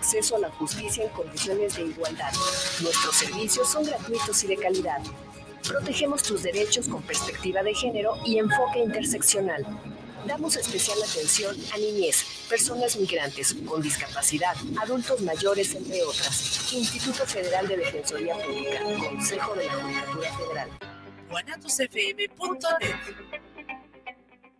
acceso a la justicia en condiciones de igualdad. Nuestros servicios son gratuitos y de calidad. Protegemos tus derechos con perspectiva de género y enfoque interseccional. Damos especial atención a niñez, personas migrantes con discapacidad, adultos mayores, entre otras. Instituto Federal de Defensoría Pública, Consejo de la Judicatura Federal.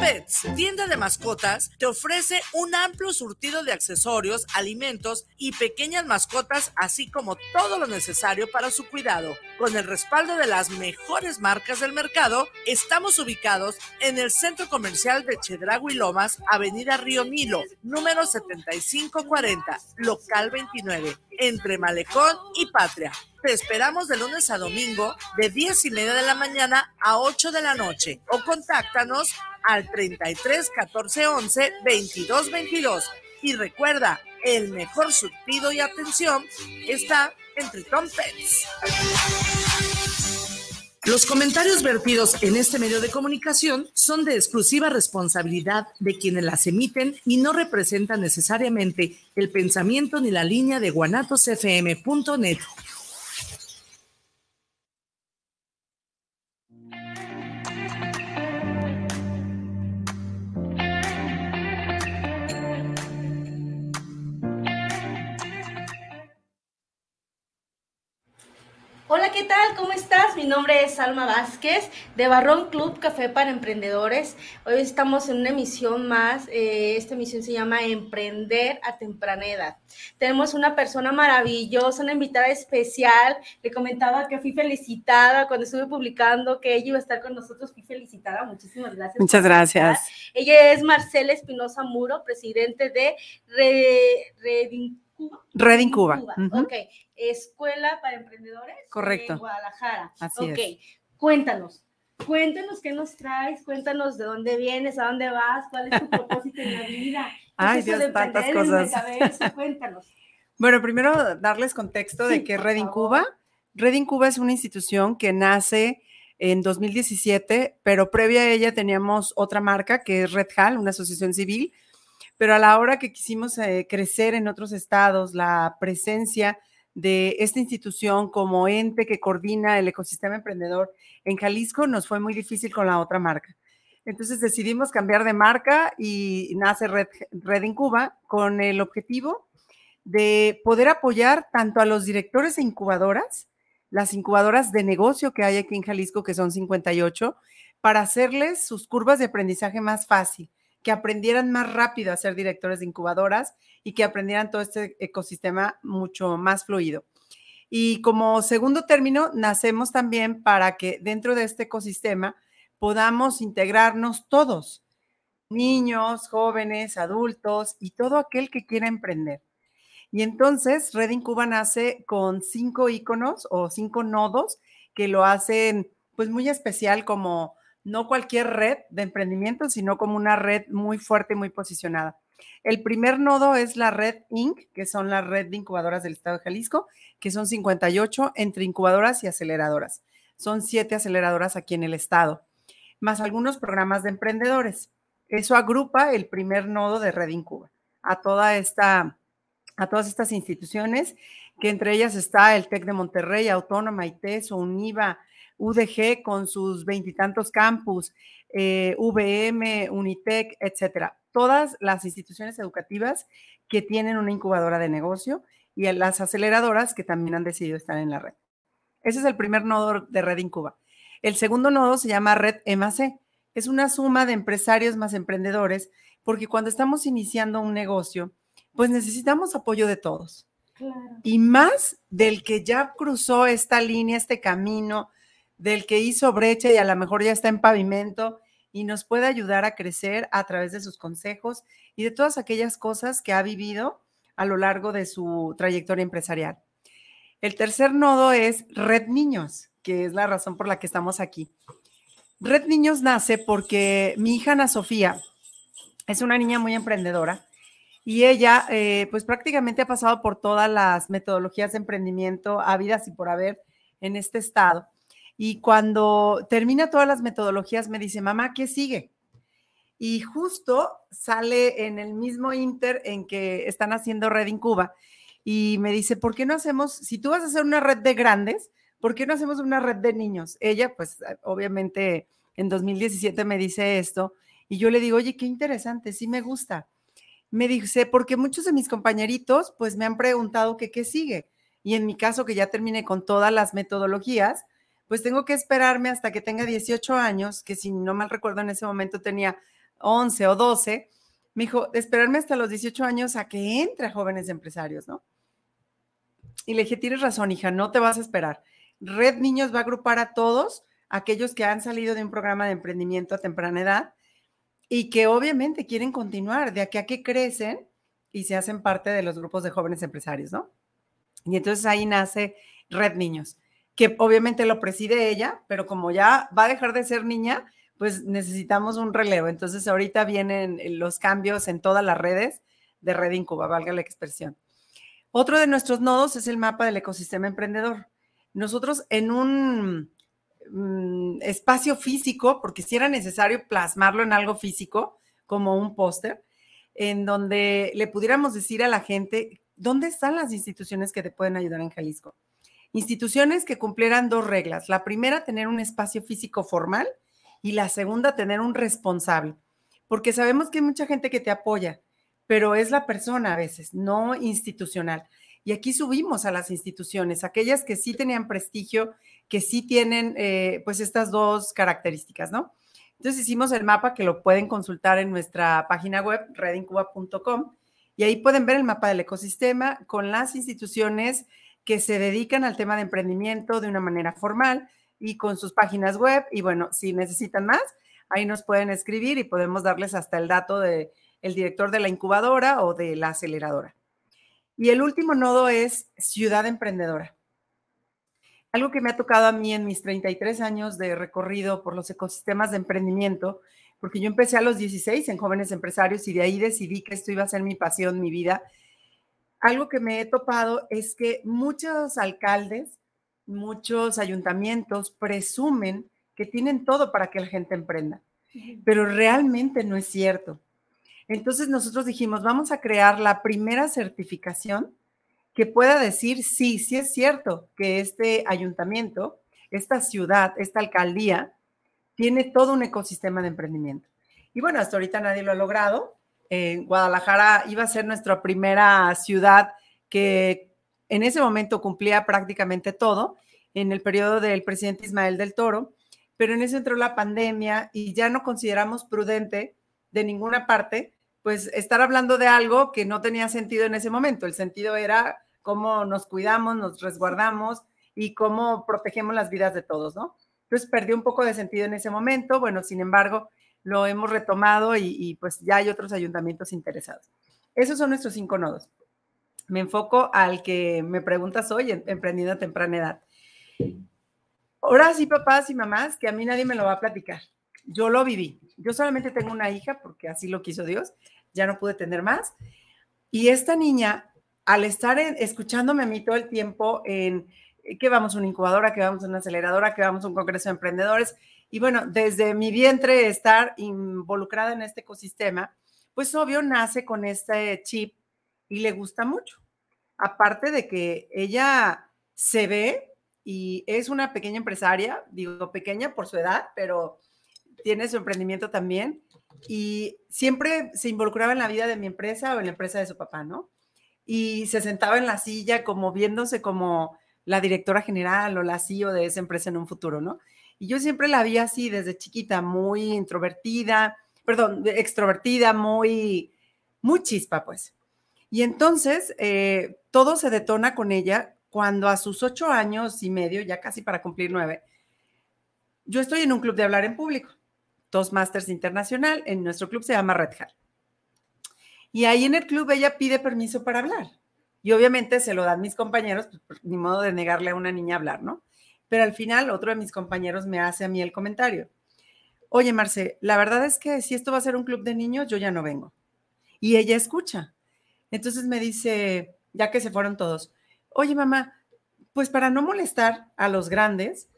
Pets, tienda de mascotas, te ofrece un amplio surtido de accesorios, alimentos y pequeñas mascotas, así como todo lo necesario para su cuidado. Con el respaldo de las mejores marcas del mercado, estamos ubicados en el centro comercial de Chedragui Lomas, Avenida Río Nilo, número 7540, local 29, entre Malecón y Patria. Te esperamos de lunes a domingo de 10 y media de la mañana a 8 de la noche o contáctanos al 33 14 11 22 22. Y recuerda, el mejor surtido y atención está en Triton Pets. Los comentarios vertidos en este medio de comunicación son de exclusiva responsabilidad de quienes las emiten y no representan necesariamente el pensamiento ni la línea de guanatosfm.net. Hola, ¿qué tal? ¿Cómo estás? Mi nombre es Alma Vázquez de Barrón Club Café para Emprendedores. Hoy estamos en una emisión más. Eh, esta emisión se llama Emprender a temprana edad. Tenemos una persona maravillosa, una invitada especial. Le comentaba que fui felicitada cuando estuve publicando que ella iba a estar con nosotros. Fui felicitada. Muchísimas gracias. Muchas gracias. Ella es Marcela Espinosa Muro, presidente de Redin Cuba. Redin Cuba. Ok. Escuela para Emprendedores Correcto. en Guadalajara. Así ok, es. cuéntanos. Cuéntanos qué nos traes, cuéntanos de dónde vienes, a dónde vas, cuál es tu propósito en la vida. ¿Qué Ay, Dios, tantas cosas. Cuéntanos. Bueno, primero darles contexto de que Red. Incuba. Red Incuba es una institución que nace en 2017, pero previa a ella teníamos otra marca que es Red Hall, una asociación civil. Pero a la hora que quisimos eh, crecer en otros estados, la presencia de esta institución como ente que coordina el ecosistema emprendedor en Jalisco nos fue muy difícil con la otra marca. Entonces decidimos cambiar de marca y nace Red, Red Incuba con el objetivo de poder apoyar tanto a los directores de incubadoras, las incubadoras de negocio que hay aquí en Jalisco, que son 58, para hacerles sus curvas de aprendizaje más fácil, que aprendieran más rápido a ser directores de incubadoras y que aprendieran todo este ecosistema mucho más fluido. Y como segundo término, nacemos también para que dentro de este ecosistema podamos integrarnos todos, niños, jóvenes, adultos y todo aquel que quiera emprender. Y entonces Red Incuba nace con cinco iconos o cinco nodos que lo hacen pues muy especial como no cualquier red de emprendimiento, sino como una red muy fuerte, muy posicionada. El primer nodo es la red Inc., que son la red de incubadoras del Estado de Jalisco, que son 58 entre incubadoras y aceleradoras. Son siete aceleradoras aquí en el Estado, más algunos programas de emprendedores. Eso agrupa el primer nodo de Red Incuba a toda esta a todas estas instituciones, que entre ellas está el TEC de Monterrey, Autónoma, ITES, UNIVA, UDG con sus veintitantos campus, eh, VM, Unitec, etcétera. Todas las instituciones educativas que tienen una incubadora de negocio y las aceleradoras que también han decidido estar en la red. Ese es el primer nodo de Red Incuba. El segundo nodo se llama Red MAC. Es una suma de empresarios más emprendedores, porque cuando estamos iniciando un negocio, pues necesitamos apoyo de todos. Claro. Y más del que ya cruzó esta línea, este camino, del que hizo brecha y a lo mejor ya está en pavimento y nos puede ayudar a crecer a través de sus consejos y de todas aquellas cosas que ha vivido a lo largo de su trayectoria empresarial. El tercer nodo es Red Niños, que es la razón por la que estamos aquí. Red Niños nace porque mi hija Ana Sofía Es una niña muy emprendedora y ella, eh, pues prácticamente ha pasado por todas las metodologías de emprendimiento habidas y por haber en este estado. Y cuando termina todas las metodologías, me dice, mamá, ¿qué sigue? Y justo sale en el mismo Inter en que están haciendo Red Incuba. Y me dice, ¿por qué no hacemos, si tú vas a hacer una red de grandes, ¿por qué no hacemos una red de niños? Ella, pues obviamente en 2017 me dice esto. Y yo le digo, oye, qué interesante, sí me gusta. Me dice, porque muchos de mis compañeritos, pues me han preguntado que qué sigue. Y en mi caso, que ya terminé con todas las metodologías, pues tengo que esperarme hasta que tenga 18 años, que si no mal recuerdo en ese momento tenía 11 o 12, me dijo, esperarme hasta los 18 años a que entre a jóvenes empresarios, ¿no? Y le dije, tienes razón, hija, no te vas a esperar. Red Niños va a agrupar a todos aquellos que han salido de un programa de emprendimiento a temprana edad y que obviamente quieren continuar de aquí a que crecen y se hacen parte de los grupos de jóvenes empresarios, ¿no? Y entonces ahí nace Red Niños que obviamente lo preside ella, pero como ya va a dejar de ser niña, pues necesitamos un relevo. Entonces ahorita vienen los cambios en todas las redes de Red Incuba, valga la expresión. Otro de nuestros nodos es el mapa del ecosistema emprendedor. Nosotros en un mm, espacio físico, porque si era necesario plasmarlo en algo físico, como un póster, en donde le pudiéramos decir a la gente, ¿dónde están las instituciones que te pueden ayudar en Jalisco? Instituciones que cumplieran dos reglas. La primera, tener un espacio físico formal y la segunda, tener un responsable. Porque sabemos que hay mucha gente que te apoya, pero es la persona a veces, no institucional. Y aquí subimos a las instituciones, aquellas que sí tenían prestigio, que sí tienen eh, pues estas dos características, ¿no? Entonces hicimos el mapa que lo pueden consultar en nuestra página web, redincuba.com, y ahí pueden ver el mapa del ecosistema con las instituciones que se dedican al tema de emprendimiento de una manera formal y con sus páginas web. Y bueno, si necesitan más, ahí nos pueden escribir y podemos darles hasta el dato del el director de la incubadora o de la aceleradora. Y el último nodo es Ciudad Emprendedora. Algo que me ha tocado a mí en mis 33 años de recorrido por los ecosistemas de emprendimiento, porque yo empecé a los 16 en jóvenes empresarios y de ahí decidí que esto iba a ser mi pasión, mi vida, algo que me he topado es que muchos alcaldes, muchos ayuntamientos presumen que tienen todo para que la gente emprenda, pero realmente no es cierto. Entonces nosotros dijimos, vamos a crear la primera certificación que pueda decir, sí, sí es cierto que este ayuntamiento, esta ciudad, esta alcaldía, tiene todo un ecosistema de emprendimiento. Y bueno, hasta ahorita nadie lo ha logrado, Guadalajara iba a ser nuestra primera ciudad que en ese momento cumplía prácticamente todo en el periodo del presidente Ismael del Toro, pero en eso entró la pandemia y ya no consideramos prudente de ninguna parte, pues estar hablando de algo que no tenía sentido en ese momento. El sentido era cómo nos cuidamos, nos resguardamos y cómo protegemos las vidas de todos, ¿no? Entonces perdió un poco de sentido en ese momento. Bueno, sin embargo, lo hemos retomado y, pues ya hay otros ayuntamientos interesados. Esos son nuestros cinco nodos. Me enfoco al que me preguntas hoy, emprendiendo a temprana edad. Ahora sí, papás y mamás, que a mí nadie me lo va a platicar. Yo lo viví. Yo solamente tengo una hija porque así lo quiso Dios. Ya no pude tener más. Y esta niña, al estar escuchándome a mí todo el tiempo en que vamos a una incubadora, que vamos a una aceleradora, que vamos a un congreso de emprendedores, y bueno, desde mi vientre estar involucrada en este ecosistema, pues obvio nace con este chip y le gusta mucho. Aparte de que ella se ve y es una pequeña empresaria, digo pequeña por su edad, pero tiene su emprendimiento también y siempre se involucraba en la vida de mi empresa o en la empresa de su papá, ¿no? Y se sentaba en la silla como viéndose como la directora general o la CEO de esa empresa en un futuro, ¿no? Y yo siempre la vi así desde chiquita, muy introvertida, perdón, extrovertida, muy, muy chispa, pues. Y entonces eh, todo se detona con ella cuando a sus ocho años y medio, ya casi para cumplir nueve, yo estoy en un club de hablar en público, Toastmasters Internacional, en nuestro club se llama Red Hat. Y ahí en el club ella pide permiso para hablar. Y obviamente se lo dan mis compañeros, pues, ni modo de negarle a una niña hablar, ¿no? Pero al final otro de mis compañeros me hace a mí el comentario. oye Marce, la verdad es que si esto va a ser un club de niños, yo ya no vengo. Y ella escucha. Entonces me dice, ya que se fueron todos, oye mamá, pues para no molestar a los grandes,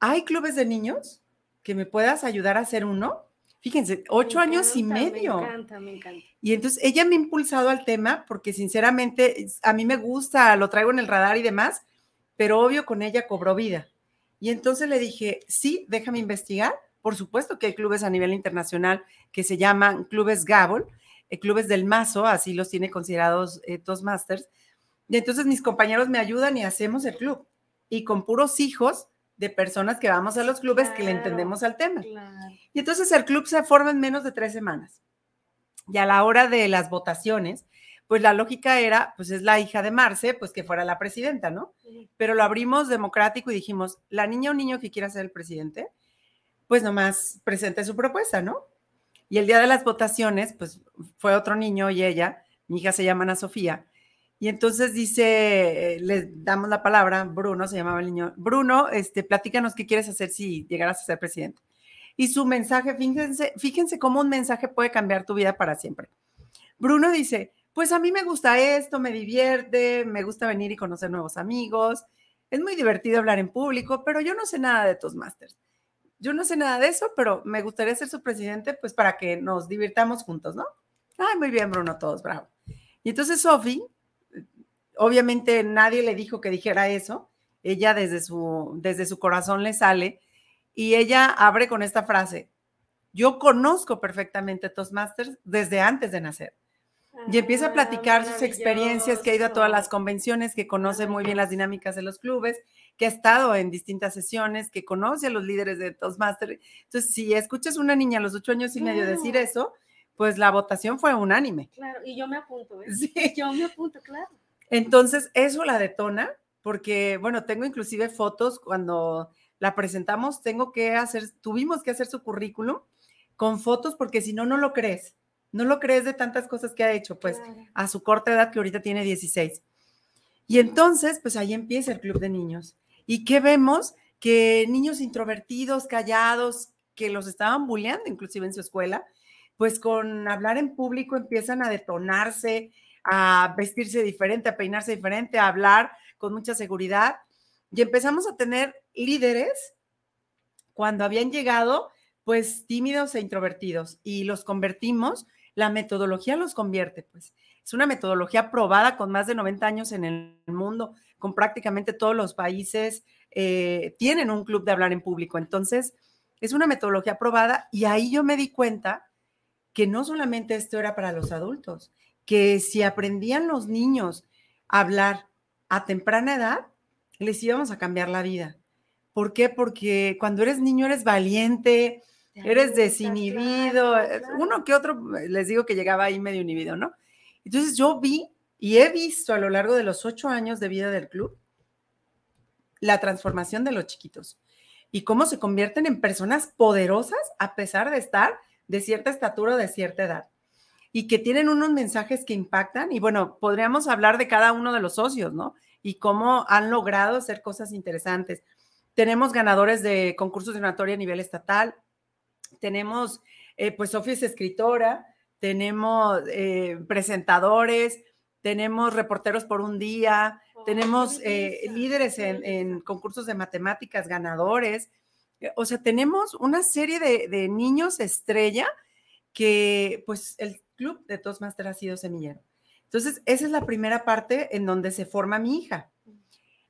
¿hay clubes de niños que me puedas ayudar a hacer uno? Fíjense, ocho años y medio. Me encanta, me encanta. Y entonces ella me ha impulsado al tema porque sinceramente a mí me gusta, lo traigo en el radar y demás, pero obvio con ella cobró vida. Y entonces le dije, sí, déjame investigar. Por supuesto que hay clubes a nivel internacional que se llaman clubes Gabol, eh, clubes del mazo, así los tiene considerados eh, Toastmasters. Y entonces mis compañeros me ayudan y hacemos el club. Y con puros hijos de personas que vamos a los clubes que le entendemos al tema. Y entonces el club se forma en menos de tres semanas. Y a la hora de las votaciones, pues la lógica era, pues es la hija de Marce, pues que fuera la presidenta, ¿no? Pero lo abrimos democrático y dijimos, la niña o niño que quiera ser el presidente, pues nomás presente su propuesta, ¿no? Y el día de las votaciones, pues fue otro niño y ella, mi hija se llama Ana Sofía, y entonces dice, le damos la palabra, Bruno se llamaba el niño, Bruno, este, platícanos qué quieres hacer si llegaras a ser presidente. Y su mensaje, fíjense, fíjense cómo un mensaje puede cambiar tu vida para siempre. Bruno dice, pues a mí me gusta esto, me divierte, me gusta venir y conocer nuevos amigos, es muy divertido hablar en público, pero yo no sé nada de Toastmasters. Yo no sé nada de eso, pero me gustaría ser su presidente, pues para que nos divirtamos juntos, ¿no? Ay, muy bien, Bruno, todos, bravo. Y entonces Sophie obviamente nadie le dijo que dijera eso, ella desde su, desde su corazón le sale y ella abre con esta frase, yo conozco perfectamente Toastmasters desde antes de nacer. Y empieza a ah, platicar sus experiencias, que ha ido a todas las convenciones, que conoce muy bien las dinámicas de los clubes, que ha estado en distintas sesiones, que conoce a los líderes de Toastmasters. Entonces, si escuchas una niña a los ocho años y medio decir eso, pues la votación fue unánime. Claro, y yo me apunto, ¿eh? Sí. Yo me apunto, claro. Entonces, eso la detona, porque, bueno, tengo inclusive fotos cuando la presentamos, tengo que hacer, tuvimos que hacer su currículum con fotos, porque si no, no lo crees. No lo crees de tantas cosas que ha hecho, pues, a su corta edad, que ahorita tiene 16. Y entonces, pues ahí empieza el club de niños. ¿Y qué vemos? Que niños introvertidos, callados, que los estaban bulleando inclusive en su escuela, pues con hablar en público empiezan a detonarse, a vestirse diferente, a peinarse diferente, a hablar con mucha seguridad. Y empezamos a tener líderes cuando habían llegado, pues tímidos e introvertidos, y los convertimos, la metodología los convierte, pues. Es una metodología probada con más de 90 años en el mundo, con prácticamente todos los países eh, tienen un club de hablar en público. Entonces, es una metodología probada y ahí yo me di cuenta que no solamente esto era para los adultos, que si aprendían los niños a hablar a temprana edad, les íbamos a cambiar la vida. ¿Por qué? Porque cuando eres niño eres valiente, eres desinhibido, uno que otro, les digo que llegaba ahí medio inhibido, ¿no? Entonces yo vi y he visto a lo largo de los ocho años de vida del club la transformación de los chiquitos y cómo se convierten en personas poderosas a pesar de estar de cierta estatura o de cierta edad y que tienen unos mensajes que impactan. Y bueno, podríamos hablar de cada uno de los socios, ¿no? Y cómo han logrado hacer cosas interesantes. Tenemos ganadores de concursos de oratoria a nivel estatal. Tenemos, eh, pues, Sofía es escritora. Tenemos eh, presentadores. Tenemos reporteros por un día. tenemos eh, líderes en, concursos de matemáticas, ganadores. O sea, tenemos una serie de, de niños estrella que, pues, el club de Toastmasters ha sido semillero. Entonces, esa es la primera parte en donde se forma mi hija.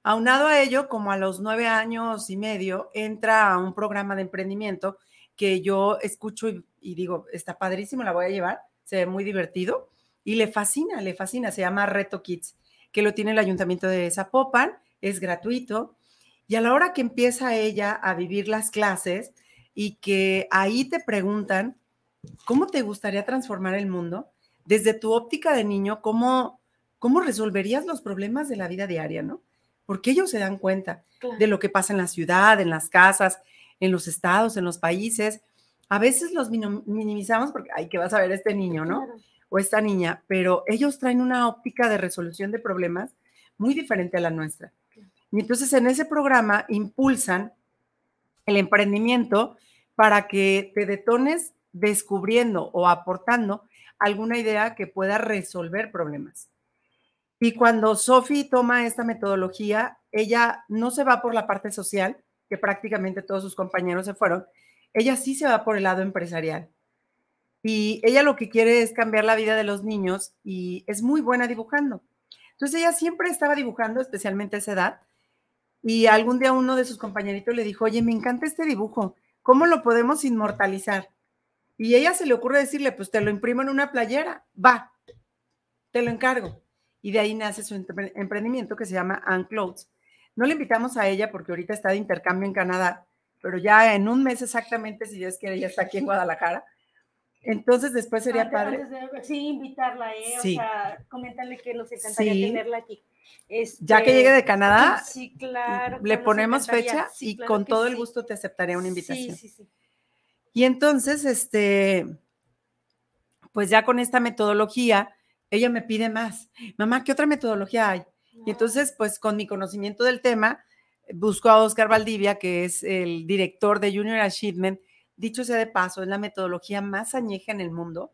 Aunado a ello, como a los nueve años y medio, entra a un programa de emprendimiento que yo escucho y, digo, está padrísimo, la voy a llevar, se ve muy divertido y le fascina, le fascina, se llama Reto Kids, que lo tiene el ayuntamiento de Zapopan, es gratuito y a la hora que empieza ella a vivir las clases y que ahí te preguntan ¿cómo te gustaría transformar el mundo? Desde tu óptica de niño, ¿cómo, cómo resolverías los problemas de la vida diaria, no? Porque ellos se dan cuenta de lo que pasa en la ciudad, en las casas, en los estados, en los países. A veces los minimizamos porque, ay, que vas a ver este niño, ¿no? O esta niña, pero ellos traen una óptica de resolución de problemas muy diferente a la nuestra. Y entonces en ese programa impulsan el emprendimiento para que te detones descubriendo o aportando alguna idea que pueda resolver problemas. Y cuando Sophie toma esta metodología, ella no se va por la parte social, que prácticamente todos sus compañeros se fueron, ella sí se va por el lado empresarial. Y ella lo que quiere es cambiar la vida de los niños y es muy buena dibujando. Entonces ella siempre estaba dibujando, especialmente a esa edad, y algún día uno de sus compañeritos le dijo, oye, me encanta este dibujo, ¿cómo lo podemos inmortalizar? Y ella se le ocurre decirle, pues te lo imprimo en una playera, va, te lo encargo. Y de ahí nace su emprendimiento que se llama Unclothes. No le invitamos a ella porque ahorita está de intercambio en Canadá, pero ya en un mes exactamente, si Dios quiere, ya está aquí en Guadalajara. Entonces después sería padre. sí, invitarla, ¿eh? O sea, comentarle que nos encantaría tenerla aquí. ya que llegue de este, Canadá, sí, claro, le ponemos fecha y con todo el gusto te aceptaré una invitación. Sí, sí, sí. Y entonces, este, pues ya con esta metodología, ella me pide más. Mamá, ¿qué otra metodología hay? Y entonces, pues con mi conocimiento del tema, busco a Oscar Valdivia, que es el director de Junior Achievement. Dicho sea de paso, es la metodología más añeja en el mundo,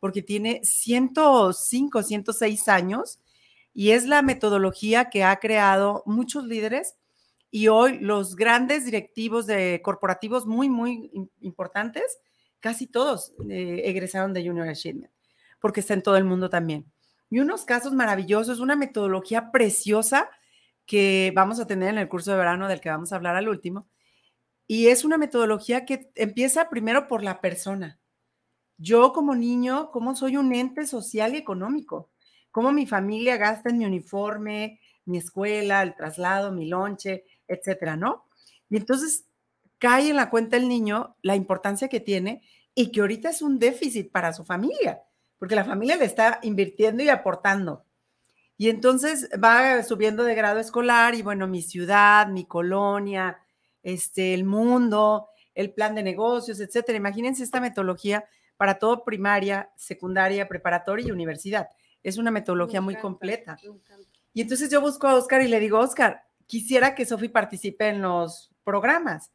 porque tiene 105, 106 años y es la metodología que ha creado muchos líderes y hoy los grandes directivos de corporativos muy, muy importantes, casi todos eh, egresaron de Junior Achievement, porque está en todo el mundo también. Y unos casos maravillosos, una metodología preciosa que vamos a tener en el curso de verano del que vamos a hablar al último. Y es una metodología que empieza primero por la persona. Yo como niño, ¿cómo soy un ente social y económico? ¿Cómo mi familia gasta en mi uniforme, mi escuela, el traslado, mi lonche, etcétera, ¿no? Y entonces cae en la cuenta el niño la importancia que tiene y que ahorita es un déficit para su familia, porque la familia le está invirtiendo y aportando. Y entonces va subiendo de grado escolar y bueno, mi ciudad, mi colonia, este, el mundo, el plan de negocios, etcétera. Imagínense esta metodología para todo primaria, secundaria, preparatoria y universidad. Es una metodología muy completa. Y entonces yo busco a Oscar y le digo, Oscar, quisiera que Sofi participe en los programas.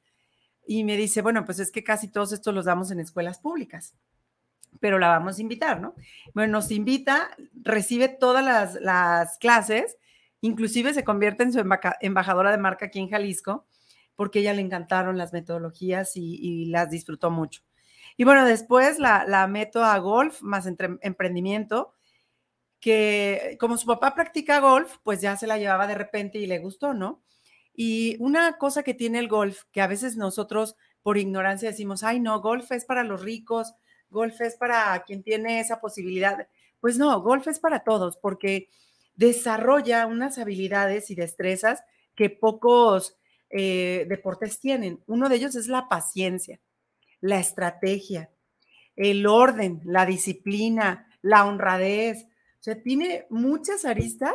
Y me dice, bueno, pues es que casi todos estos los damos en escuelas públicas, pero la vamos a invitar, ¿no? Bueno, nos invita, recibe todas las, clases, inclusive se convierte en su embajadora de marca aquí en Jalisco, porque a ella le encantaron las metodologías y, las disfrutó mucho. Y bueno, después la, meto a golf más emprendimiento que como su papá practica golf, pues ya se la llevaba de repente y le gustó, ¿no? Y una cosa que tiene el golf, que a veces nosotros por ignorancia decimos, ay, no, golf es para los ricos, golf es para quien tiene esa posibilidad. Pues no, golf es para todos, porque desarrolla unas habilidades y destrezas que pocos eh, deportes tienen. Uno de ellos es la paciencia, la estrategia, el orden, la disciplina, la honradez, sea, tiene muchas aristas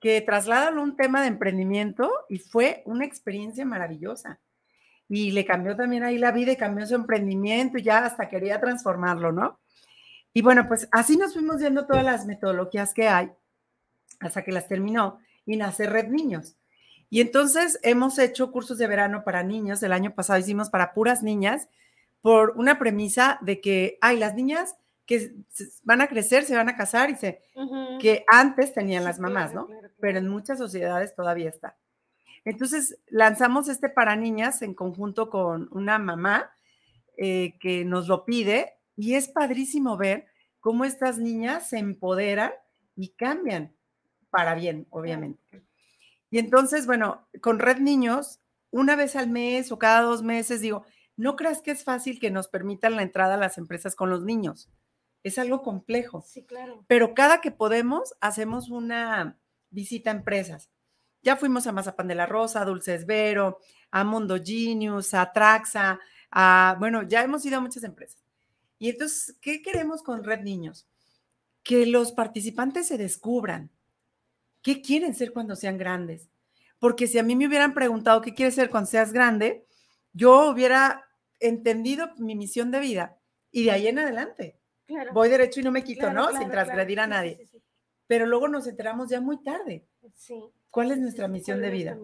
que trasladan un tema de emprendimiento y fue una experiencia maravillosa. Y le cambió también ahí la vida y cambió su emprendimiento y ya hasta quería transformarlo, ¿no? Y bueno, pues así nos fuimos viendo todas las metodologías que hay hasta que las terminó y nace Red Niños. Y entonces hemos hecho cursos de verano para niños. El año pasado hicimos para puras niñas por una premisa de que, ay, las niñas que van a crecer, se van a casar y se, que antes tenían las mamás, ¿no? Pero en muchas sociedades todavía está. Entonces lanzamos este para niñas en conjunto con una mamá eh, que nos lo pide y es padrísimo ver cómo estas niñas se empoderan y cambian para bien, obviamente. Y entonces, bueno, con Red Niños, una vez al mes o cada dos meses, digo, no creas que es fácil que nos permitan la entrada a las empresas con los niños es algo complejo. Sí, claro. Pero cada que podemos, hacemos una visita a empresas. Ya fuimos a Mazapán de la Rosa, a Dulces Vero, a Mundo Genius, a Traxa, a, bueno, ya hemos ido a muchas empresas. Y entonces, ¿qué queremos con Red Niños? Que los participantes se descubran. ¿Qué quieren ser cuando sean grandes? Porque si a mí me hubieran preguntado qué quieres ser cuando seas grande, yo hubiera entendido mi misión de vida y de ahí en adelante voy derecho y no me quito, ¿no? Sin transgredir a nadie. Pero luego nos enteramos ya muy tarde. Sí. ¿Cuál es nuestra misión de vida?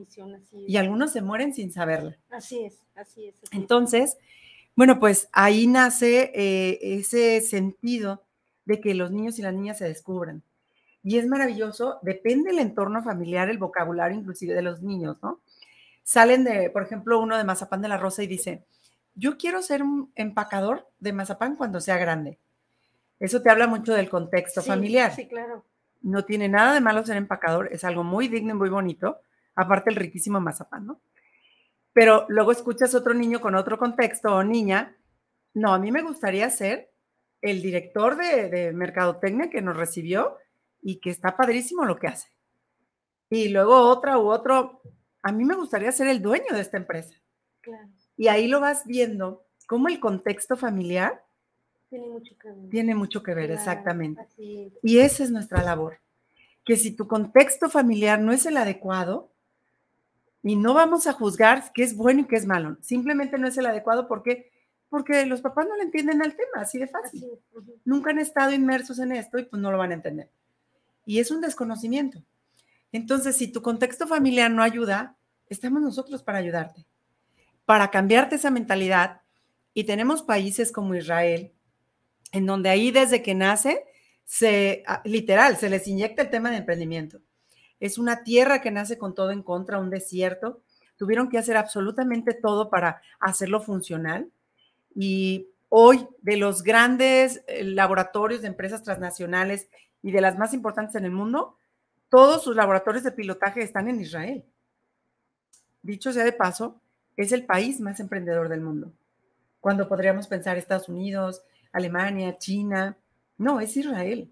y algunos se mueren sin saberla. Así es, así es. Entonces, Bueno, pues ahí nace eh, ese sentido de que los niños y las niñas se descubran. Y es maravilloso, depende del entorno familiar, el vocabulario inclusive de los niños, ¿no? Salen de, por ejemplo, uno de Mazapán de la Rosa y dice, yo quiero ser un empacador de mazapán cuando sea grande. Eso te habla mucho del contexto familiar. Sí, claro. No tiene nada de malo ser empacador, es algo muy digno y muy bonito, aparte el riquísimo mazapán, ¿no? Pero luego escuchas otro niño con otro contexto o niña, no, a mí me gustaría ser el director de, de mercadotecnia que nos recibió y que está padrísimo lo que hace. Y luego otra u otro, a mí me gustaría ser el dueño de esta empresa. Claro. Y ahí lo vas viendo, cómo el contexto familiar Tiene mucho que ver. tiene mucho que ver, Claro, exactamente. es. Y esa es nuestra labor. Que si tu contexto familiar no es el adecuado, y no vamos a juzgar qué es bueno y qué es malo, simplemente no es el adecuado porque, porque los papás no le entienden al tema, así de fácil. Así. Nunca han estado inmersos en esto y pues no lo van a entender. Y es un desconocimiento. Entonces, si tu contexto familiar no ayuda, estamos nosotros para ayudarte, para cambiarte esa mentalidad. Y tenemos países como Israel, en donde ahí desde que nace, se, ah, literal, se les inyecta el tema de emprendimiento. Es una tierra que nace con todo en contra, un desierto. Tuvieron que hacer absolutamente todo para hacerlo funcional. Y hoy, de los grandes eh, laboratorios de empresas transnacionales y de las más importantes en el mundo, todos sus laboratorios de pilotaje están en Israel. Dicho sea de paso, es el país más emprendedor del mundo. Cuando podríamos pensar Estados Unidos, Alemania, China, no, es Israel.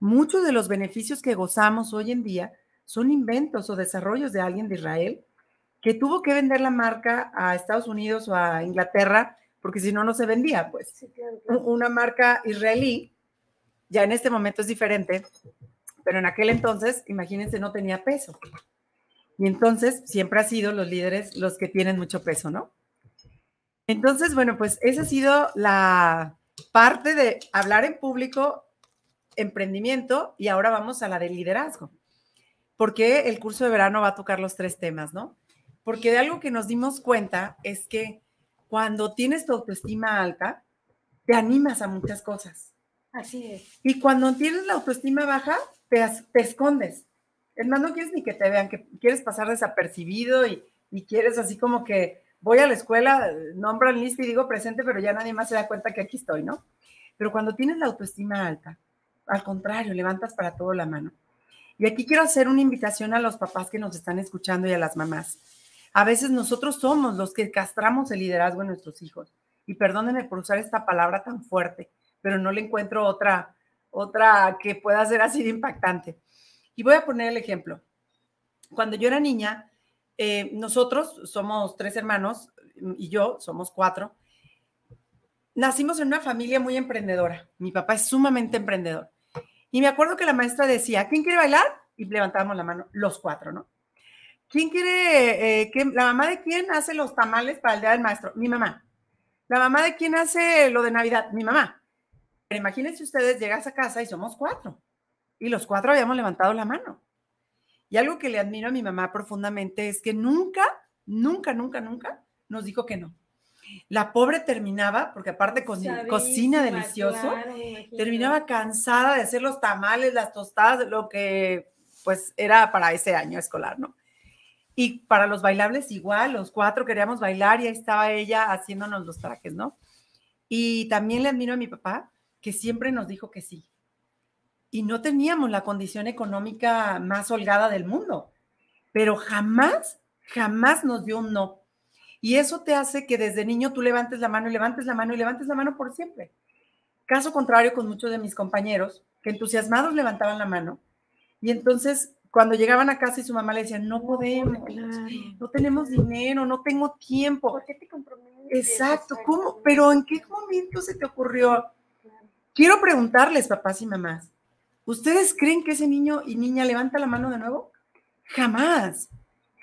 Muchos de los beneficios que gozamos hoy en día son inventos o desarrollos de alguien de Israel que tuvo que vender la marca a Estados Unidos o a Inglaterra porque si no, no se vendía, pues Sí, claro, u- claro. una marca israelí, ya en este momento es diferente, pero en aquel entonces, imagínense, no tenía peso. Y entonces siempre ha sido los líderes los que tienen mucho peso, ¿no? Entonces, bueno, pues esa ha sido la parte de hablar en público, emprendimiento, y ahora vamos a la de liderazgo. Porque el curso de verano va a tocar los tres temas, ¿no? Porque de algo que nos dimos cuenta es que cuando tienes tu autoestima alta, te animas a muchas cosas. Así es. Y cuando tienes la autoestima baja, te, escondes. Es más, no quieres ni que te vean, que quieres pasar desapercibido y, y quieres así como que voy a la escuela, eh, nombran lista y digo presente, pero ya nadie más se da cuenta que aquí estoy, ¿no? Pero cuando tienes la autoestima alta, al contrario, levantas para todo la mano. Y aquí quiero hacer una invitación a los papás que nos están escuchando y a las mamás. A veces nosotros somos los que castramos el liderazgo en nuestros hijos. Y perdónenme por usar esta palabra tan fuerte, pero no le encuentro otra, otra que pueda ser así de impactante. Y voy a poner el ejemplo. Cuando yo era niña, eh, nosotros somos tres hermanos y yo somos cuatro. Nacimos en una familia muy emprendedora. Mi papá es sumamente emprendedor. Y me acuerdo que la maestra decía, ¿quién quiere bailar? Y levantábamos la mano, los cuatro, ¿no? ¿Quién quiere, eh, que, la mamá de quién hace los tamales para el día del maestro? Mi mamá. La mamá de quién hace lo de Navidad? Mi mamá. Pero imagínense ustedes, llegas a casa y somos cuatro. Y los cuatro habíamos levantado la mano. Y algo que le admiro a mi mamá profundamente es que nunca, nunca, nunca, nunca nos dijo que no. La pobre terminaba, porque aparte co- cocina delicioso, claro, terminaba cansada de hacer los tamales, las tostadas, lo que pues era para ese año escolar, ¿no? Y para los bailables igual, los cuatro queríamos bailar y ahí estaba ella haciéndonos los trajes, ¿no? Y también le admiro a mi papá, que siempre nos dijo que sí. Y no teníamos la condición económica más holgada del mundo, pero jamás, jamás nos dio un no. Y eso te hace que desde niño tú levantes la mano y levantes la mano y levantes la mano por siempre. Caso contrario con muchos de mis compañeros, que entusiasmados levantaban la mano. Y entonces, cuando llegaban a casa y su mamá le decía, no podemos, Claro. no tenemos dinero, no tengo tiempo. ¿Por qué te comprometes? Exacto, ¿cómo? Pero ¿en qué momento se te ocurrió? Quiero preguntarles, papás y mamás, ¿ustedes creen que ese niño y niña levanta la mano de nuevo? Jamás,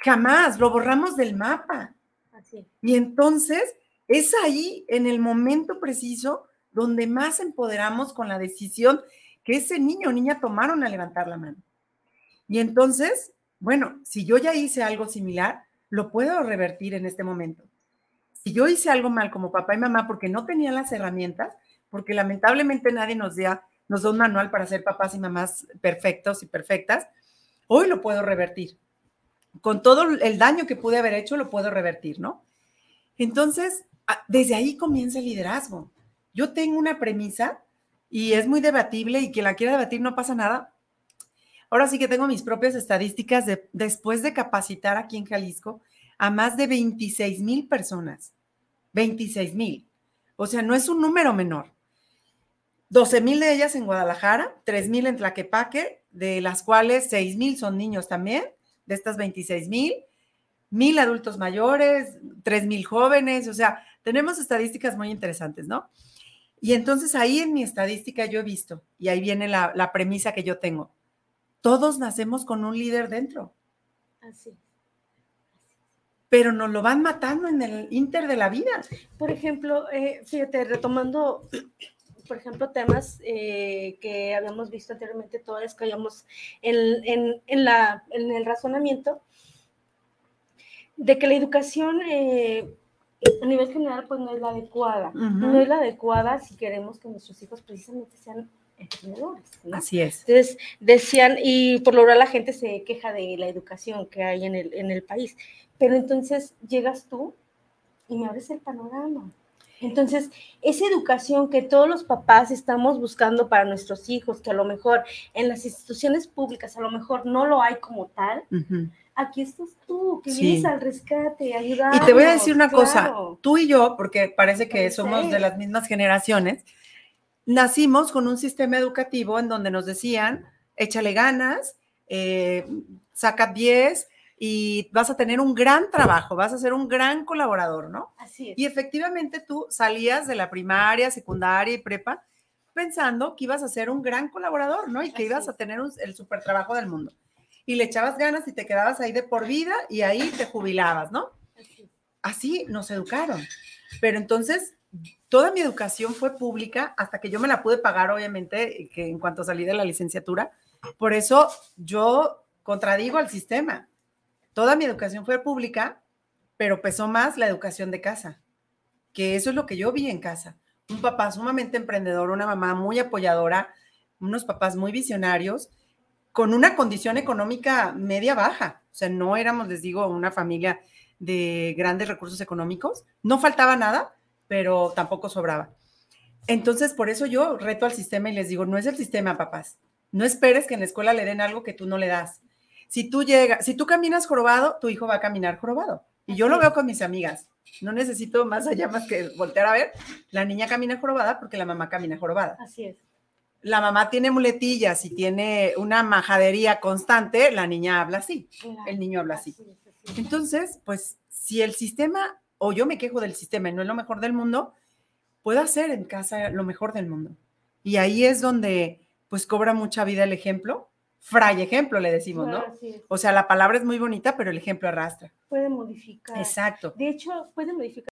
jamás, lo borramos del mapa. Así. Y entonces es ahí, en el momento preciso, donde más empoderamos con la decisión que ese niño o niña tomaron a levantar la mano. Y entonces, bueno, si yo ya hice algo similar, lo puedo revertir en este momento. Si yo hice algo mal como papá y mamá porque no tenía las herramientas, porque lamentablemente nadie nos da, nos da un manual para ser papás y mamás perfectos y perfectas, hoy lo puedo revertir. Con todo el daño que pude haber hecho, lo puedo revertir, ¿no? Entonces, desde ahí comienza el liderazgo. Yo tengo una premisa y es muy debatible y quien la quiera debatir no pasa nada. Ahora sí que tengo mis propias estadísticas de, después de capacitar aquí en Jalisco a más de 26 mil personas. 26 mil. O sea, no es un número menor. 12 mil de ellas en Guadalajara, 3 mil en Tlaquepaque, de las cuales 6 mil son niños también, de estas 26 mil, mil adultos mayores, 3 mil jóvenes, o sea, tenemos estadísticas muy interesantes, ¿no? Y entonces ahí en mi estadística yo he visto, y ahí viene la, la premisa que yo tengo, todos nacemos con un líder dentro. Así. Pero nos lo van matando en el inter de la vida. Por ejemplo, eh, fíjate, retomando por ejemplo, temas eh, que habíamos visto anteriormente, todas caíamos en, en, en, la, en el razonamiento de que la educación eh, a nivel general pues no es la adecuada. No es la adecuada si queremos que nuestros hijos precisamente sean emprendedores. Así es. Entonces decían, y por lo general la gente se queja de la educación que hay en el, en el país, pero entonces llegas tú y me abres el panorama. Entonces, esa educación que todos los papás estamos buscando para nuestros hijos, que a lo mejor en las instituciones públicas a lo mejor no lo hay como tal, aquí estás tú, que vienes al rescate, ayudar. Y te voy a decir una cosa, tú y yo, porque parece que somos de las mismas generaciones, nacimos con un sistema educativo en donde nos decían, échale ganas, eh, saca 10, y vas a tener un gran trabajo, vas a ser un gran colaborador, ¿no? Así es. Y efectivamente tú salías de la primaria, secundaria y prepa pensando que ibas a ser un gran colaborador, ¿no? Y que ibas a tener el super trabajo del mundo. Y le echabas ganas y te quedabas ahí de por vida y ahí te jubilabas, ¿no? Así, Así nos educaron. Pero entonces, toda mi educación fue pública hasta que yo me la pude pagar, obviamente, que en cuanto salí de la licenciatura. Por eso yo contradigo al sistema Toda mi educación fue pública, pero pesó más la educación de casa, que eso es lo que yo vi en casa. Un papá sumamente emprendedor, una mamá muy apoyadora, unos papás muy visionarios, con una condición económica media baja. O sea, no éramos, les digo, una familia de grandes recursos económicos. No faltaba nada, pero tampoco sobraba. Entonces, por eso yo reto al sistema y les digo, no es el sistema, papás. No esperes que en la escuela le den algo que tú no le das. Si tú llegas, si tú caminas jorobado, tu hijo va a caminar jorobado. Y yo lo veo con mis amigas. No necesito más allá más que voltear a ver. La niña camina jorobada porque la mamá camina jorobada. Así es. La mamá tiene muletillas y tiene una majadería constante, la niña habla así, el niño habla así. Entonces, pues si el sistema, o yo me quejo del sistema y no es lo mejor del mundo, puedo hacer en casa lo mejor del mundo. Y ahí es donde pues cobra mucha vida el ejemplo fray ejemplo, le decimos, ¿no? O sea, la palabra es muy bonita, pero el ejemplo arrastra. Puede modificar. Exacto. De hecho, puede modificar.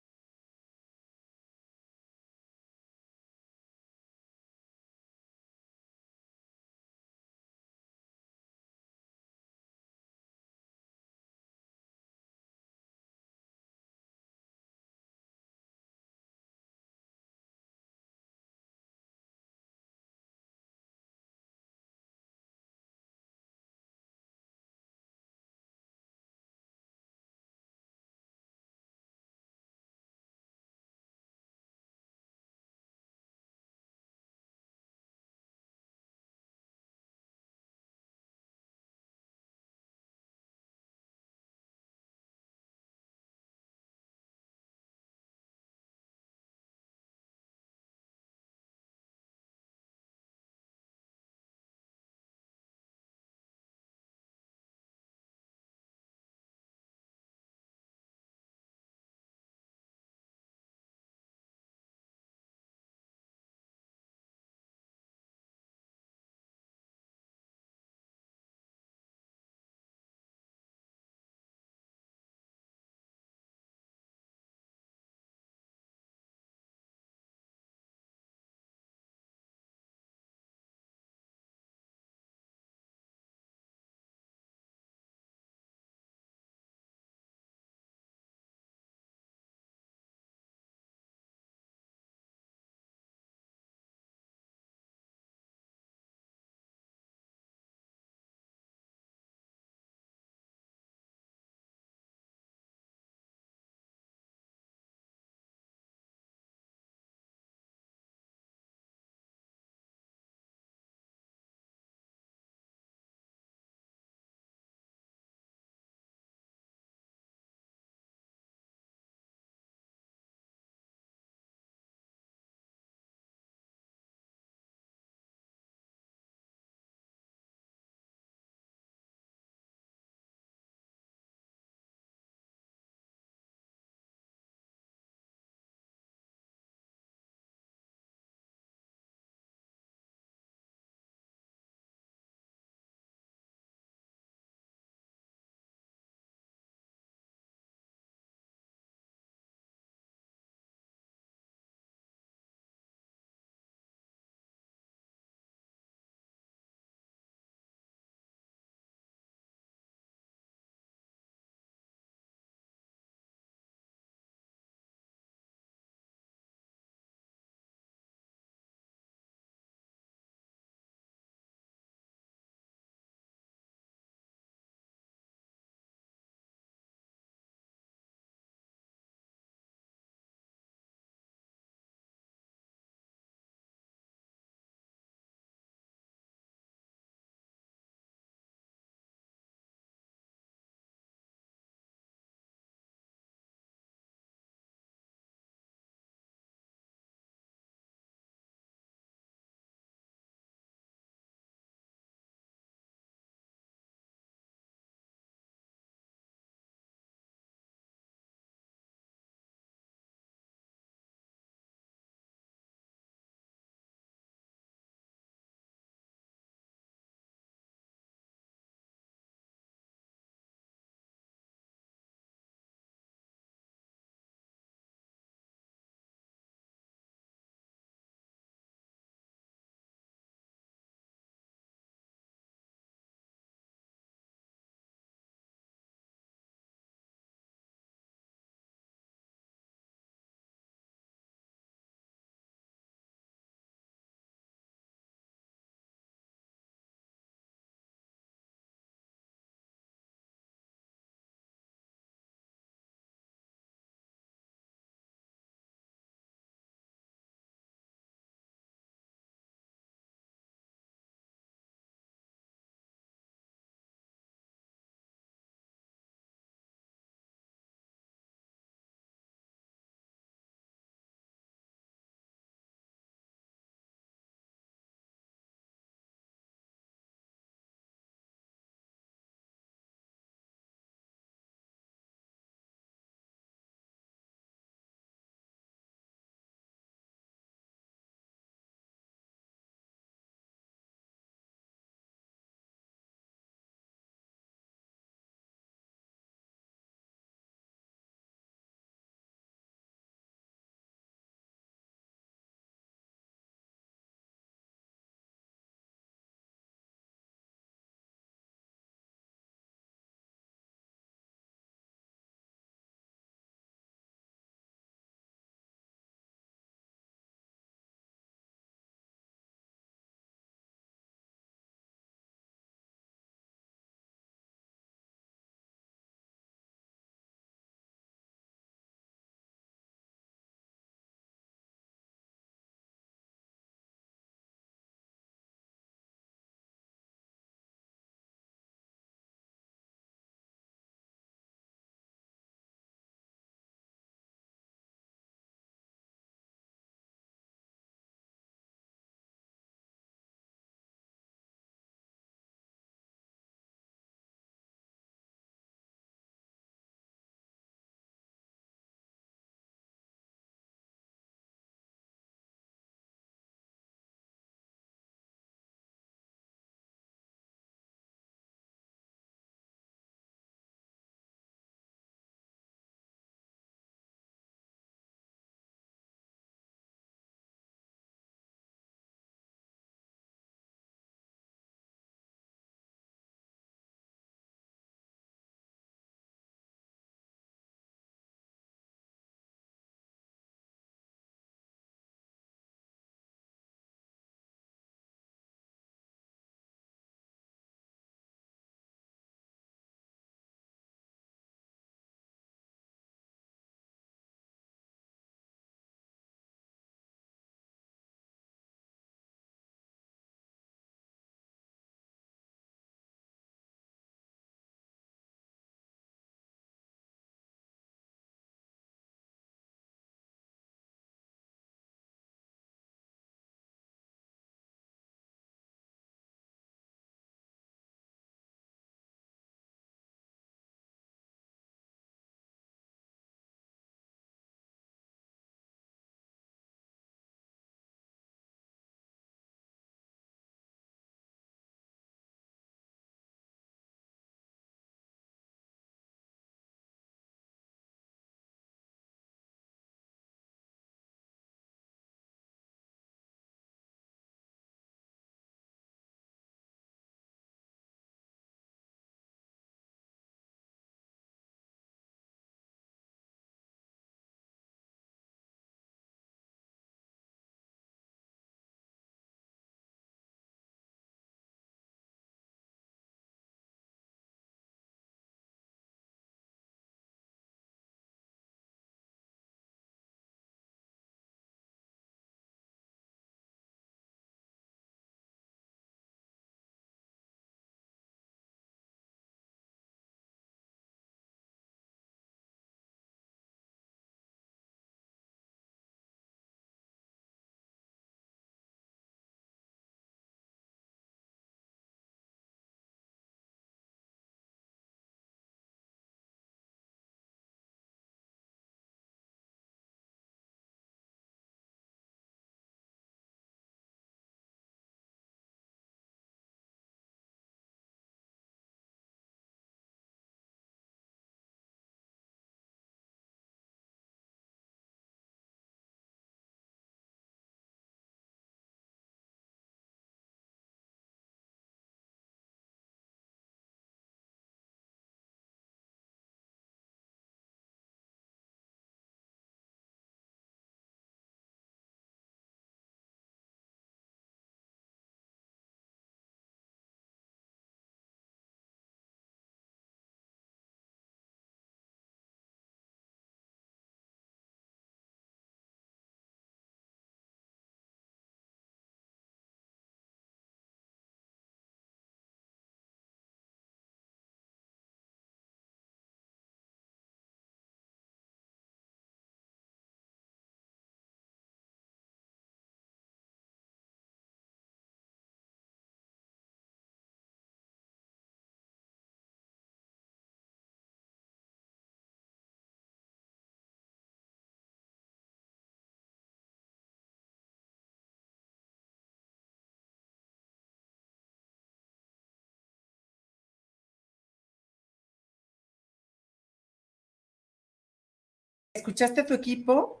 Escuchaste a tu equipo,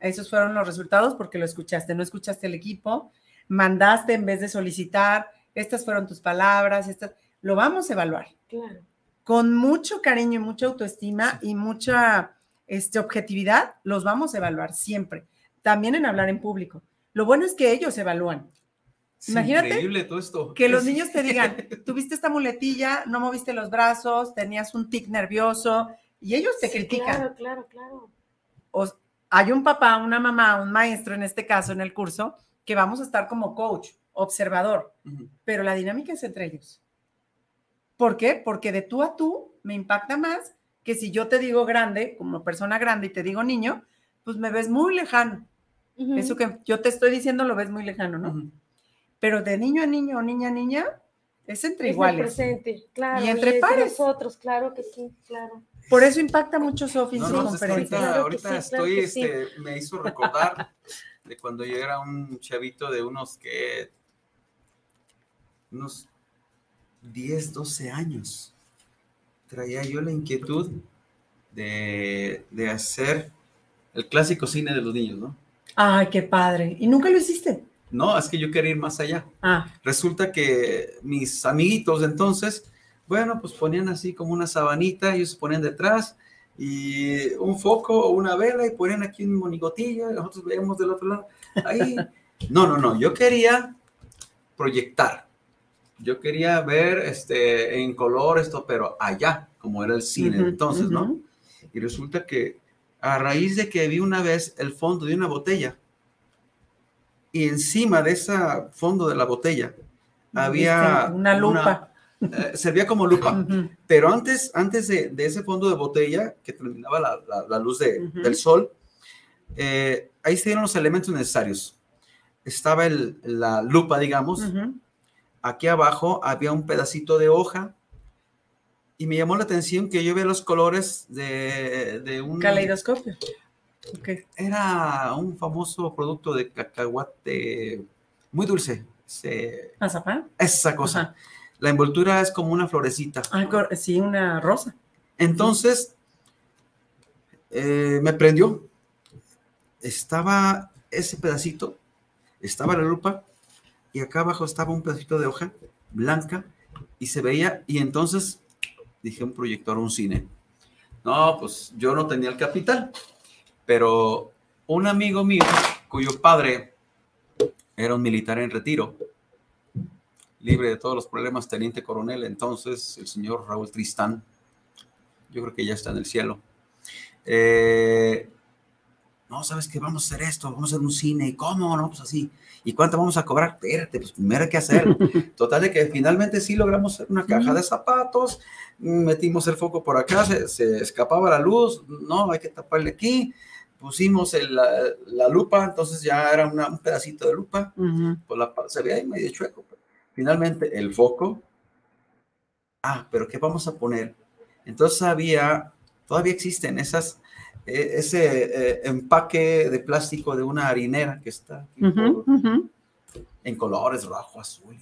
esos fueron los resultados porque lo escuchaste, no escuchaste el equipo, mandaste en vez de solicitar, estas fueron tus palabras, estas, lo vamos a evaluar. Claro. Con mucho cariño y mucha autoestima y mucha este, objetividad, los vamos a evaluar siempre. También en hablar en público. Lo bueno es que ellos evalúan. Es Imagínate increíble todo esto. Que los niños te digan, tuviste esta muletilla, no moviste los brazos, tenías un tic nervioso y ellos te Sí, critican. Claro, claro, claro. O hay un papá, una mamá, un maestro en este caso en el curso que vamos a estar como coach, observador, pero la dinámica es entre ellos. ¿Por qué? Porque de tú a tú me impacta más que si yo te digo grande, como persona grande, y te digo niño, pues me ves muy lejano. Eso que yo te estoy diciendo lo ves muy lejano, ¿no? Pero de niño a niño o niña a niña es entre Es el iguales. presente, claro. Y entre de pares. Nosotros, claro que sí, claro. Por eso impacta mucho Sofi en No, no, conferencias. ahorita, Claro que ahorita sí, claro estoy, sí. este, me hizo recordar de cuando yo era un chavito de unos que, unos 10, 12 años. Traía yo la inquietud de, de hacer el clásico cine de los niños, ¿no? Ay, qué padre. ¿Y nunca lo hiciste? No, es que yo quería ir más allá. Ah, Resulta que mis amiguitos entonces, bueno, pues ponían así como una sabanita, ellos se ponían detrás y un foco o una vela y ponían aquí un monigotillo y nosotros veíamos del otro lado. Ahí. No, no, no, yo quería proyectar. Yo quería ver este, en color esto, pero allá, como era el cine ujú, entonces, ¿no? ujú. Y resulta que a raíz de que vi una vez el fondo de una botella y encima de ese fondo de la botella había una lupa. eh, servía como lupa, pero antes, antes de, de ese fondo de botella que terminaba la, la- la luz de- del sol, eh, ahí se dieron los elementos necesarios. Estaba el- la lupa, digamos, aquí abajo había un pedacito de hoja y me llamó la atención que yo veía los colores de, de un... Caleidoscopio. Era un famoso producto de cacahuate muy dulce. Se- esa cosa. Ajá. La envoltura es como una florecita. Ah, sí, una rosa. Entonces, eh, me prendió. Estaba ese pedacito, estaba la lupa, y acá abajo estaba un pedacito de hoja blanca, y se veía, y entonces dije un proyector, un cine. No, pues yo no tenía el capital, pero un amigo mío, cuyo padre era un militar en retiro, libre de todos los problemas, teniente coronel, entonces el señor Raúl Tristán, yo creo que ya está en el cielo. Eh, no, sabes que vamos a hacer esto, vamos a hacer un cine, ¿y cómo? No, pues así. ¿Y cuánto vamos a cobrar? Espérate, pues primero hay que hacerlo. Total de que finalmente sí logramos hacer una caja de zapatos, metimos el foco por acá, se, se escapaba la luz, no, hay que taparle aquí, pusimos el- la, la lupa, entonces ya era una- un pedacito de lupa, pues la, se veía ahí medio chueco. Finalmente el foco, ah, pero ¿qué vamos a poner? Entonces había, todavía existen esas, eh, ese eh, empaque de plástico de una harinera que está aquí por- en colores rojo, azul.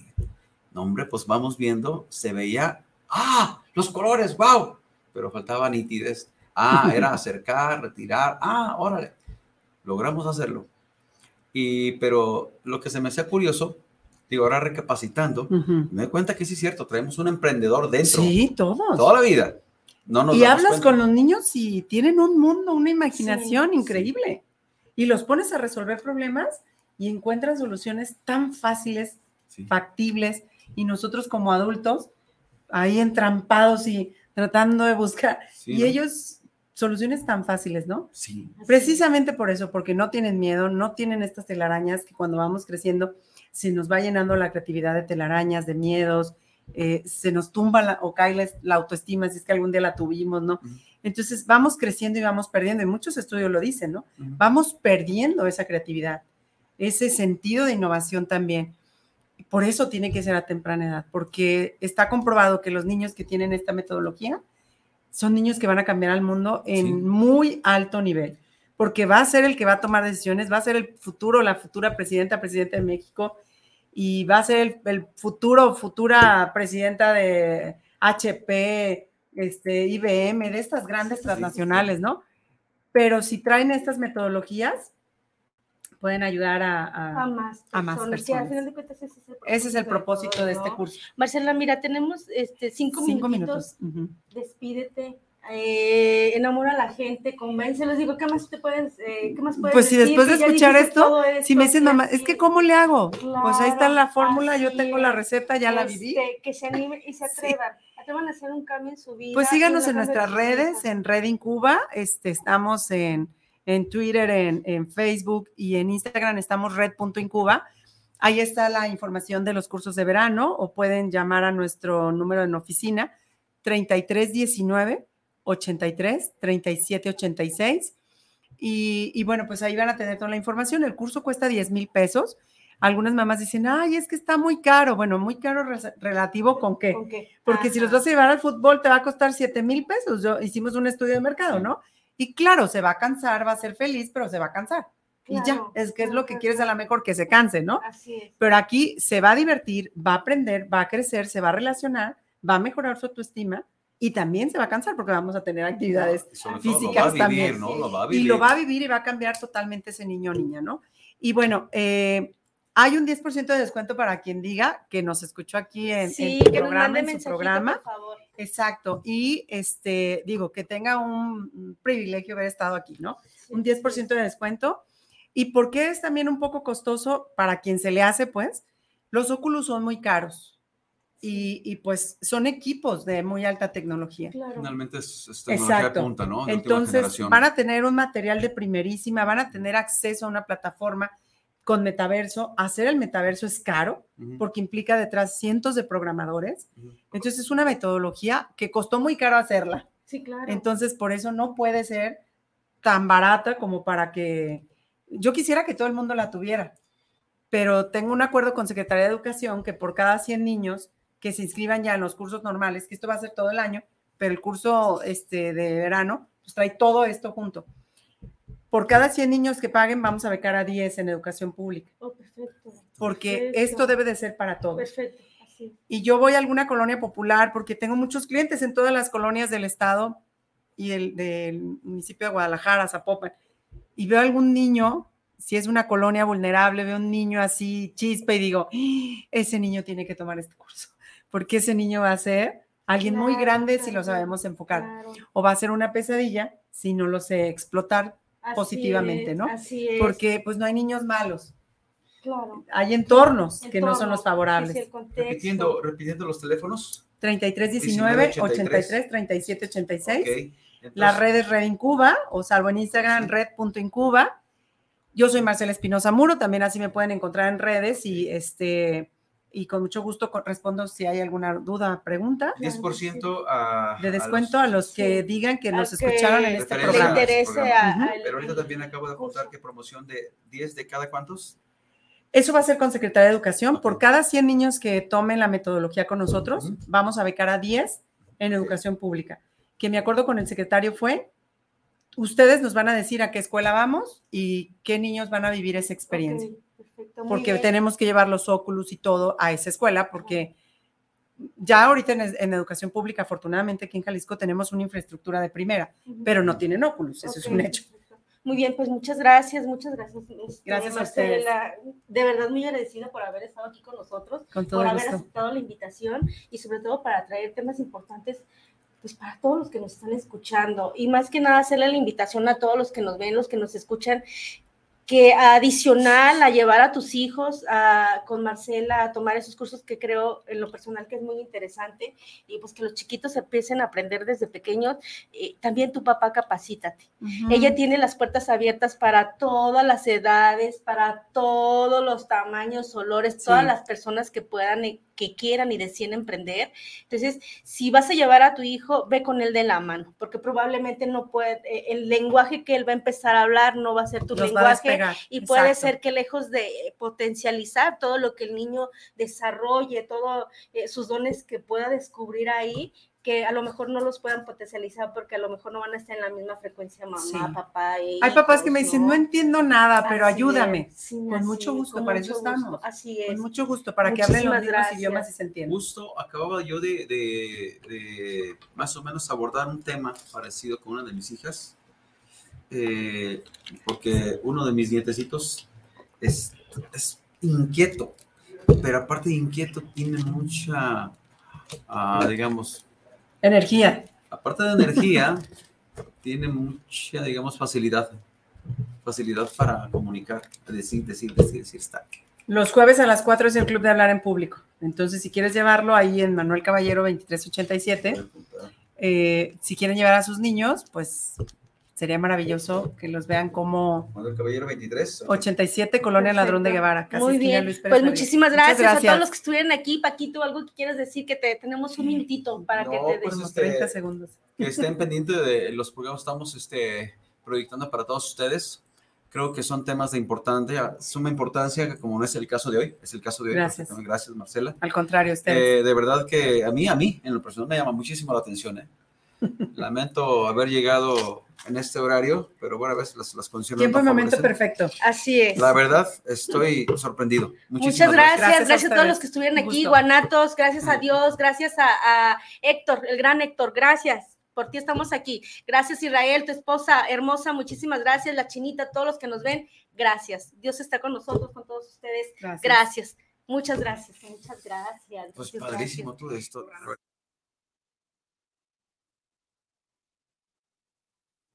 No, hombre, pues vamos viendo, se veía, ah, los colores, wow, pero faltaba nitidez. Ah, era acercar, retirar, ah, órale, logramos hacerlo. Y, pero lo que se me hacía curioso, digo, ahora recapacitando, me doy cuenta que sí es cierto, traemos un emprendedor dentro, Sí, todos. toda la vida. No nos y hablas cuenta. con los niños y tienen un mundo, una imaginación Sí, increíble. Y los pones a resolver problemas y encuentras soluciones tan fáciles, Sí. factibles, y nosotros como adultos ahí entrampados y tratando de buscar. Sí, y ¿no? ellos soluciones tan fáciles, ¿no? Sí, Precisamente por eso, porque no tienen miedo, no tienen estas telarañas que cuando vamos creciendo se nos va llenando la creatividad de telarañas, de miedos, eh, se nos tumba la- o cae la, la autoestima si es que algún día la tuvimos, ¿no? Entonces vamos creciendo y vamos perdiendo, y muchos estudios lo dicen, ¿no? Vamos perdiendo esa creatividad, ese sentido de innovación también. Por eso tiene que ser a temprana edad, porque está comprobado que los niños que tienen esta metodología son niños que van a cambiar al mundo en Sí. muy alto nivel, porque va a ser el que va a tomar decisiones, va a ser el futuro, la futura presidenta, presidenta de México, y va a ser el, el futuro, futura presidenta de HP, este, IBM, de estas grandes transnacionales, ¿no? pero si traen estas metodologías, pueden ayudar a, a- A más a más personas. que al personas. final de cuentas ese es el propósito, ese es el propósito de este ¿no? curso. Marcela, mira, tenemos este, cinco, minutos. Despídete. eh, enamora a la gente, convéncelos, digo, ¿qué más te puedes, eh, qué más puedes Pues si después de escuchar esto, Si me dicen, así es que ¿cómo le hago? pues ahí está la fórmula, yo tengo la receta, ya la viví. Este, que se animen y se Sí. atrevan, atrevan a hacer un cambio en su vida. Pues síganos en nuestras redes, en Red Incuba, este, estamos en, en Twitter, en, en Facebook y en Instagram estamos red.incuba. Ahí está la información de los cursos de verano o pueden llamar a nuestro número en oficina 3319 83 37 86. Y, y bueno, pues ahí van a tener toda la información. El curso cuesta 10 mil pesos. Algunas mamás dicen, ay, es que está muy caro. Bueno, muy caro re- relativo con qué. ¿Con qué? Porque si los vas a llevar al fútbol te va a costar 7 mil pesos. Yo, hicimos un estudio de mercado, ¿no? Y claro, se va a cansar, va a ser feliz, pero se va a cansar. Y ya, es que es lo que quieres a la mejor, que se canse, ¿no? Así es. Pero aquí se va a divertir, va a aprender, va a crecer, se va a relacionar, va a mejorar su autoestima y también se va a cansar porque vamos a tener actividades Y físicas lo va a vivir, también. ¿no? Lo va a y vivir. lo va a vivir y va a cambiar totalmente ese niño o niña, ¿no? Y bueno, eh, hay un 10% de descuento para quien diga que nos escuchó aquí en, en Sí, tu que nos programa, mande en su mensajito, programa. por favor. Exacto. Y este, digo, que tenga un privilegio haber estado aquí, ¿no? Sí, Un sí, 10% de descuento. ¿Y por qué es también un poco costoso para quien se le hace? Pues los óculos son muy caros y, y, pues son equipos de muy alta tecnología. Claro. Finalmente es, es tecnología Exacto. de punta, ¿no? De última Entonces generación. van a tener un material de primerísima, van a tener acceso a una plataforma con metaverso. Hacer el metaverso es caro porque implica detrás cientos de programadores. Entonces es una metodología que costó muy caro hacerla. Sí, claro. Entonces, por eso no puede ser tan barata como para que yo quisiera que todo el mundo la tuviera, pero tengo un acuerdo con Secretaría de Educación que por cada 100 niños que se inscriban ya en los cursos normales, que esto va a ser todo el año, pero el curso este, de verano, pues trae todo esto junto. Por cada 100 niños que paguen, vamos a becar a 10 en educación pública, Oh, perfecto. porque Perfecto. esto debe de ser para todos Perfecto. Así. y yo voy a alguna colonia popular porque tengo muchos clientes en todas las colonias del estado y del, del municipio de Guadalajara, Zapopan, y veo algún niño, si es una colonia vulnerable, veo un niño así chispa y digo, "Ah, ese niño tiene que tomar este curso, porque ese niño va a ser alguien muy Claro, grande si lo sabemos enfocar, Claro. o va a ser una pesadilla si no lo sé explotar, Así positivamente, es, ¿no? Así es. porque pues no hay niños malos, claro. hay entornos que no son los favorables. el. Repitiendo, repitiendo los teléfonos. 33 19 83, 83 37 86. Ok. Entonces, Las redes Red Incuba, o salvo en Instagram, Sí. red.incuba. Yo soy Marcela Espinosa Muro, también así me pueden encontrar en redes y este y con mucho gusto respondo si hay alguna duda, pregunta 10% a, de descuento a los que sí. digan que nos escucharon en este programa. interese a, Pero ahorita también acabo de apuntar que promoción de 10 de cada cuántos. Eso va a ser con Secretaría de Educación. Por Ok. cada 100 niños que tomen la metodología con nosotros, vamos a becar a 10 en educación pública. Que mi acuerdo con el secretario fue, ustedes nos van a decir a qué escuela vamos y qué niños van a vivir esa experiencia. Perfecto, muy porque bien. tenemos que llevar los óculos y todo a esa escuela, porque ya ahorita en, en educación pública, afortunadamente aquí en Jalisco tenemos una infraestructura de primera, pero no tienen óculos, eso es un hecho. Muy bien, pues muchas gracias, muchas gracias. este, Gracias a Marcela. De verdad muy agradecida por haber estado aquí con nosotros, Con por haber aceptado la invitación y sobre todo para traer temas importantes pues para todos los que nos están escuchando y más que nada hacerle la invitación a todos los que nos ven, los que nos escuchan, que adicional a llevar a tus hijos a, con Marcela a tomar esos cursos que creo en lo personal que es muy interesante y pues que los chiquitos empiecen a aprender desde pequeños, eh, también tu papá capacítate. Ujú. Ella tiene las puertas abiertas para todas las edades, para todos los tamaños, olores, todas Sí. las personas que puedan, eh, que quieran y deciden emprender. Entonces, si vas a llevar a tu hijo, ve con él de la mano, porque probablemente no puede, eh, el lenguaje que él va a empezar a hablar no va a ser tu Los lenguaje. Y puede exacto. ser que lejos de eh, potencializar todo lo que el niño desarrolle, todos sus dones que pueda descubrir ahí, que a lo mejor no los puedan potencializar porque a lo mejor no van a estar en la misma frecuencia mamá, Sí. papá. e Hay papás que me dicen, no entiendo nada, pero Así ayúdame. es, sí, Con así mucho gusto, con para eso gusto, estamos. Así es. Con mucho gusto, para que hablen los mismos idiomas y se entiendan. Justo acababa yo de, de- de más o menos abordar un tema parecido con una de mis hijas. Eh, porque uno de mis nietecitos es, es inquieto, pero aparte de inquieto tiene mucha, ah, digamos, Energía. aparte de energía, tiene mucha, digamos, facilidad, facilidad para comunicar, decir, decir, decir, decir, está. Los jueves a las 4 es el club de hablar en público. Entonces, si quieres llevarlo ahí en Manuel Caballero 2387, eh, si quieren llevar a sus niños, pues sería maravilloso que los vean como Manuel Caballero 23. 87 Colonia Ladrón de. Guevara. casi Muy bien, Luis Pérez pues muchísimas gracias, a todos los que estuvieron aquí. Paquito, algo que quieres decir, que te tenemos un minutito para que te pues, este, 30 segundos. que estén pendientes de los programas que estamos este, proyectando para todos ustedes. Creo que son temas de importante, suma importancia, como no es el caso de hoy, es el caso de hoy. Gracias. perfectamente. Gracias, Marcela. Al contrario, ustedes. Eh, de verdad que a mí, a mí, en lo personal, me llama muchísimo la atención. ¿eh? Lamento haber llegado en este horario, pero bueno, a veces las, las condiciones. Tiempo y no momento perfecto. Así es. La verdad, estoy sorprendido. Muchísimas Muchas gracias, Gracias gracias, a a, todos los que estuvieron aquí. Guanatos, gracias a Dios, gracias a, a Héctor, el gran Héctor, gracias. Por ti estamos aquí. Gracias Israel, tu esposa hermosa, muchísimas gracias. La chinita, todos los que nos ven, gracias. Dios está con nosotros, con todos ustedes. Gracias. Gracias. Muchas gracias. Muchas gracias. Pues muchas padrísimo gracias. todo esto.